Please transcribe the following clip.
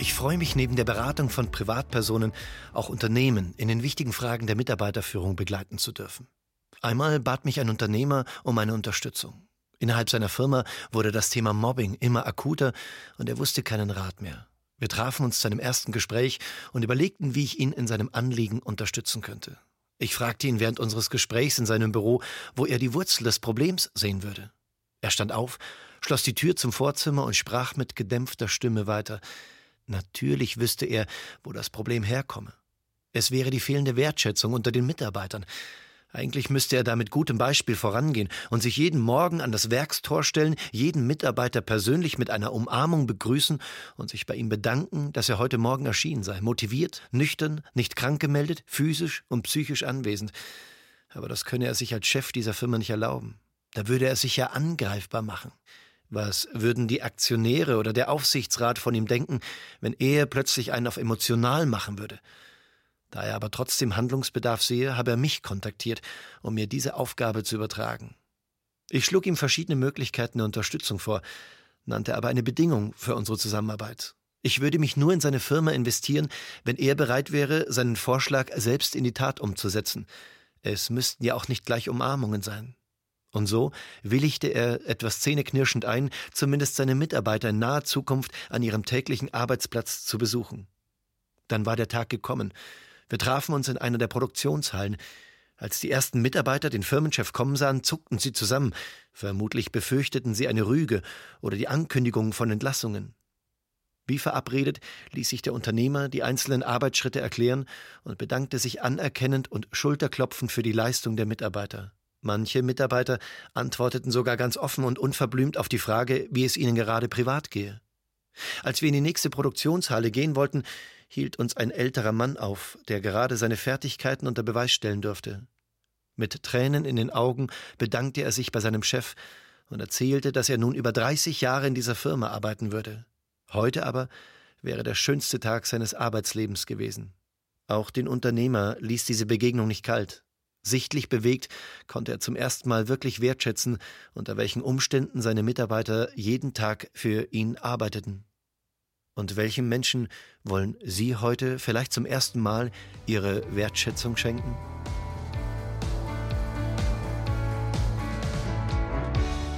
Ich freue mich neben der Beratung von Privatpersonen auch Unternehmen in den wichtigen Fragen der Mitarbeiterführung begleiten zu dürfen. Einmal bat mich ein Unternehmer um eine Unterstützung. Innerhalb seiner Firma wurde das Thema Mobbing immer akuter und er wusste keinen Rat mehr. Wir trafen uns zu einem ersten Gespräch und überlegten, wie ich ihn in seinem Anliegen unterstützen könnte. Ich fragte ihn während unseres Gesprächs in seinem Büro, wo er die Wurzel des Problems sehen würde. Er stand auf, schloss die Tür zum Vorzimmer und sprach mit gedämpfter Stimme weiter. Natürlich wüsste er, wo das Problem herkomme. Es wäre die fehlende Wertschätzung unter den Mitarbeitern. Eigentlich müsste er da mit gutem Beispiel vorangehen und sich jeden Morgen an das Werkstor stellen, jeden Mitarbeiter persönlich mit einer Umarmung begrüßen und sich bei ihm bedanken, dass er heute Morgen erschienen sei, motiviert, nüchtern, nicht krank gemeldet, physisch und psychisch anwesend. Aber das könne er sich als Chef dieser Firma nicht erlauben. Da würde er sich ja angreifbar machen. Was würden die Aktionäre oder der Aufsichtsrat von ihm denken, wenn er plötzlich einen auf emotional machen würde? Da er aber trotzdem Handlungsbedarf sehe, habe er mich kontaktiert, um mir diese Aufgabe zu übertragen. Ich schlug ihm verschiedene Möglichkeiten der Unterstützung vor, nannte aber eine Bedingung für unsere Zusammenarbeit. Ich würde mich nur in seine Firma investieren, wenn er bereit wäre, seinen Vorschlag selbst in die Tat umzusetzen. Es müssten ja auch nicht gleich Umarmungen sein. Und so willigte er etwas zähneknirschend ein, zumindest seine Mitarbeiter in naher Zukunft an ihrem täglichen Arbeitsplatz zu besuchen. Dann war der Tag gekommen. Wir trafen uns in einer der Produktionshallen. Als die ersten Mitarbeiter den Firmenchef kommen sahen, zuckten sie zusammen. Vermutlich befürchteten sie eine Rüge oder die Ankündigung von Entlassungen. Wie verabredet ließ sich der Unternehmer die einzelnen Arbeitsschritte erklären und bedankte sich anerkennend und schulterklopfend für die Leistung der Mitarbeiter. Manche Mitarbeiter antworteten sogar ganz offen und unverblümt auf die Frage, wie es ihnen gerade privat gehe. Als wir in die nächste Produktionshalle gehen wollten, hielt uns ein älterer Mann auf, der gerade seine Fertigkeiten unter Beweis stellen durfte. Mit Tränen in den Augen bedankte er sich bei seinem Chef und erzählte, dass er nun über 30 Jahre in dieser Firma arbeiten würde. Heute aber wäre der schönste Tag seines Arbeitslebens gewesen. Auch den Unternehmer ließ diese Begegnung nicht kalt. Sichtlich bewegt konnte er zum ersten Mal wirklich wertschätzen, unter welchen Umständen seine Mitarbeiter jeden Tag für ihn arbeiteten. Und welchem Menschen wollen Sie heute vielleicht zum ersten Mal Ihre Wertschätzung schenken?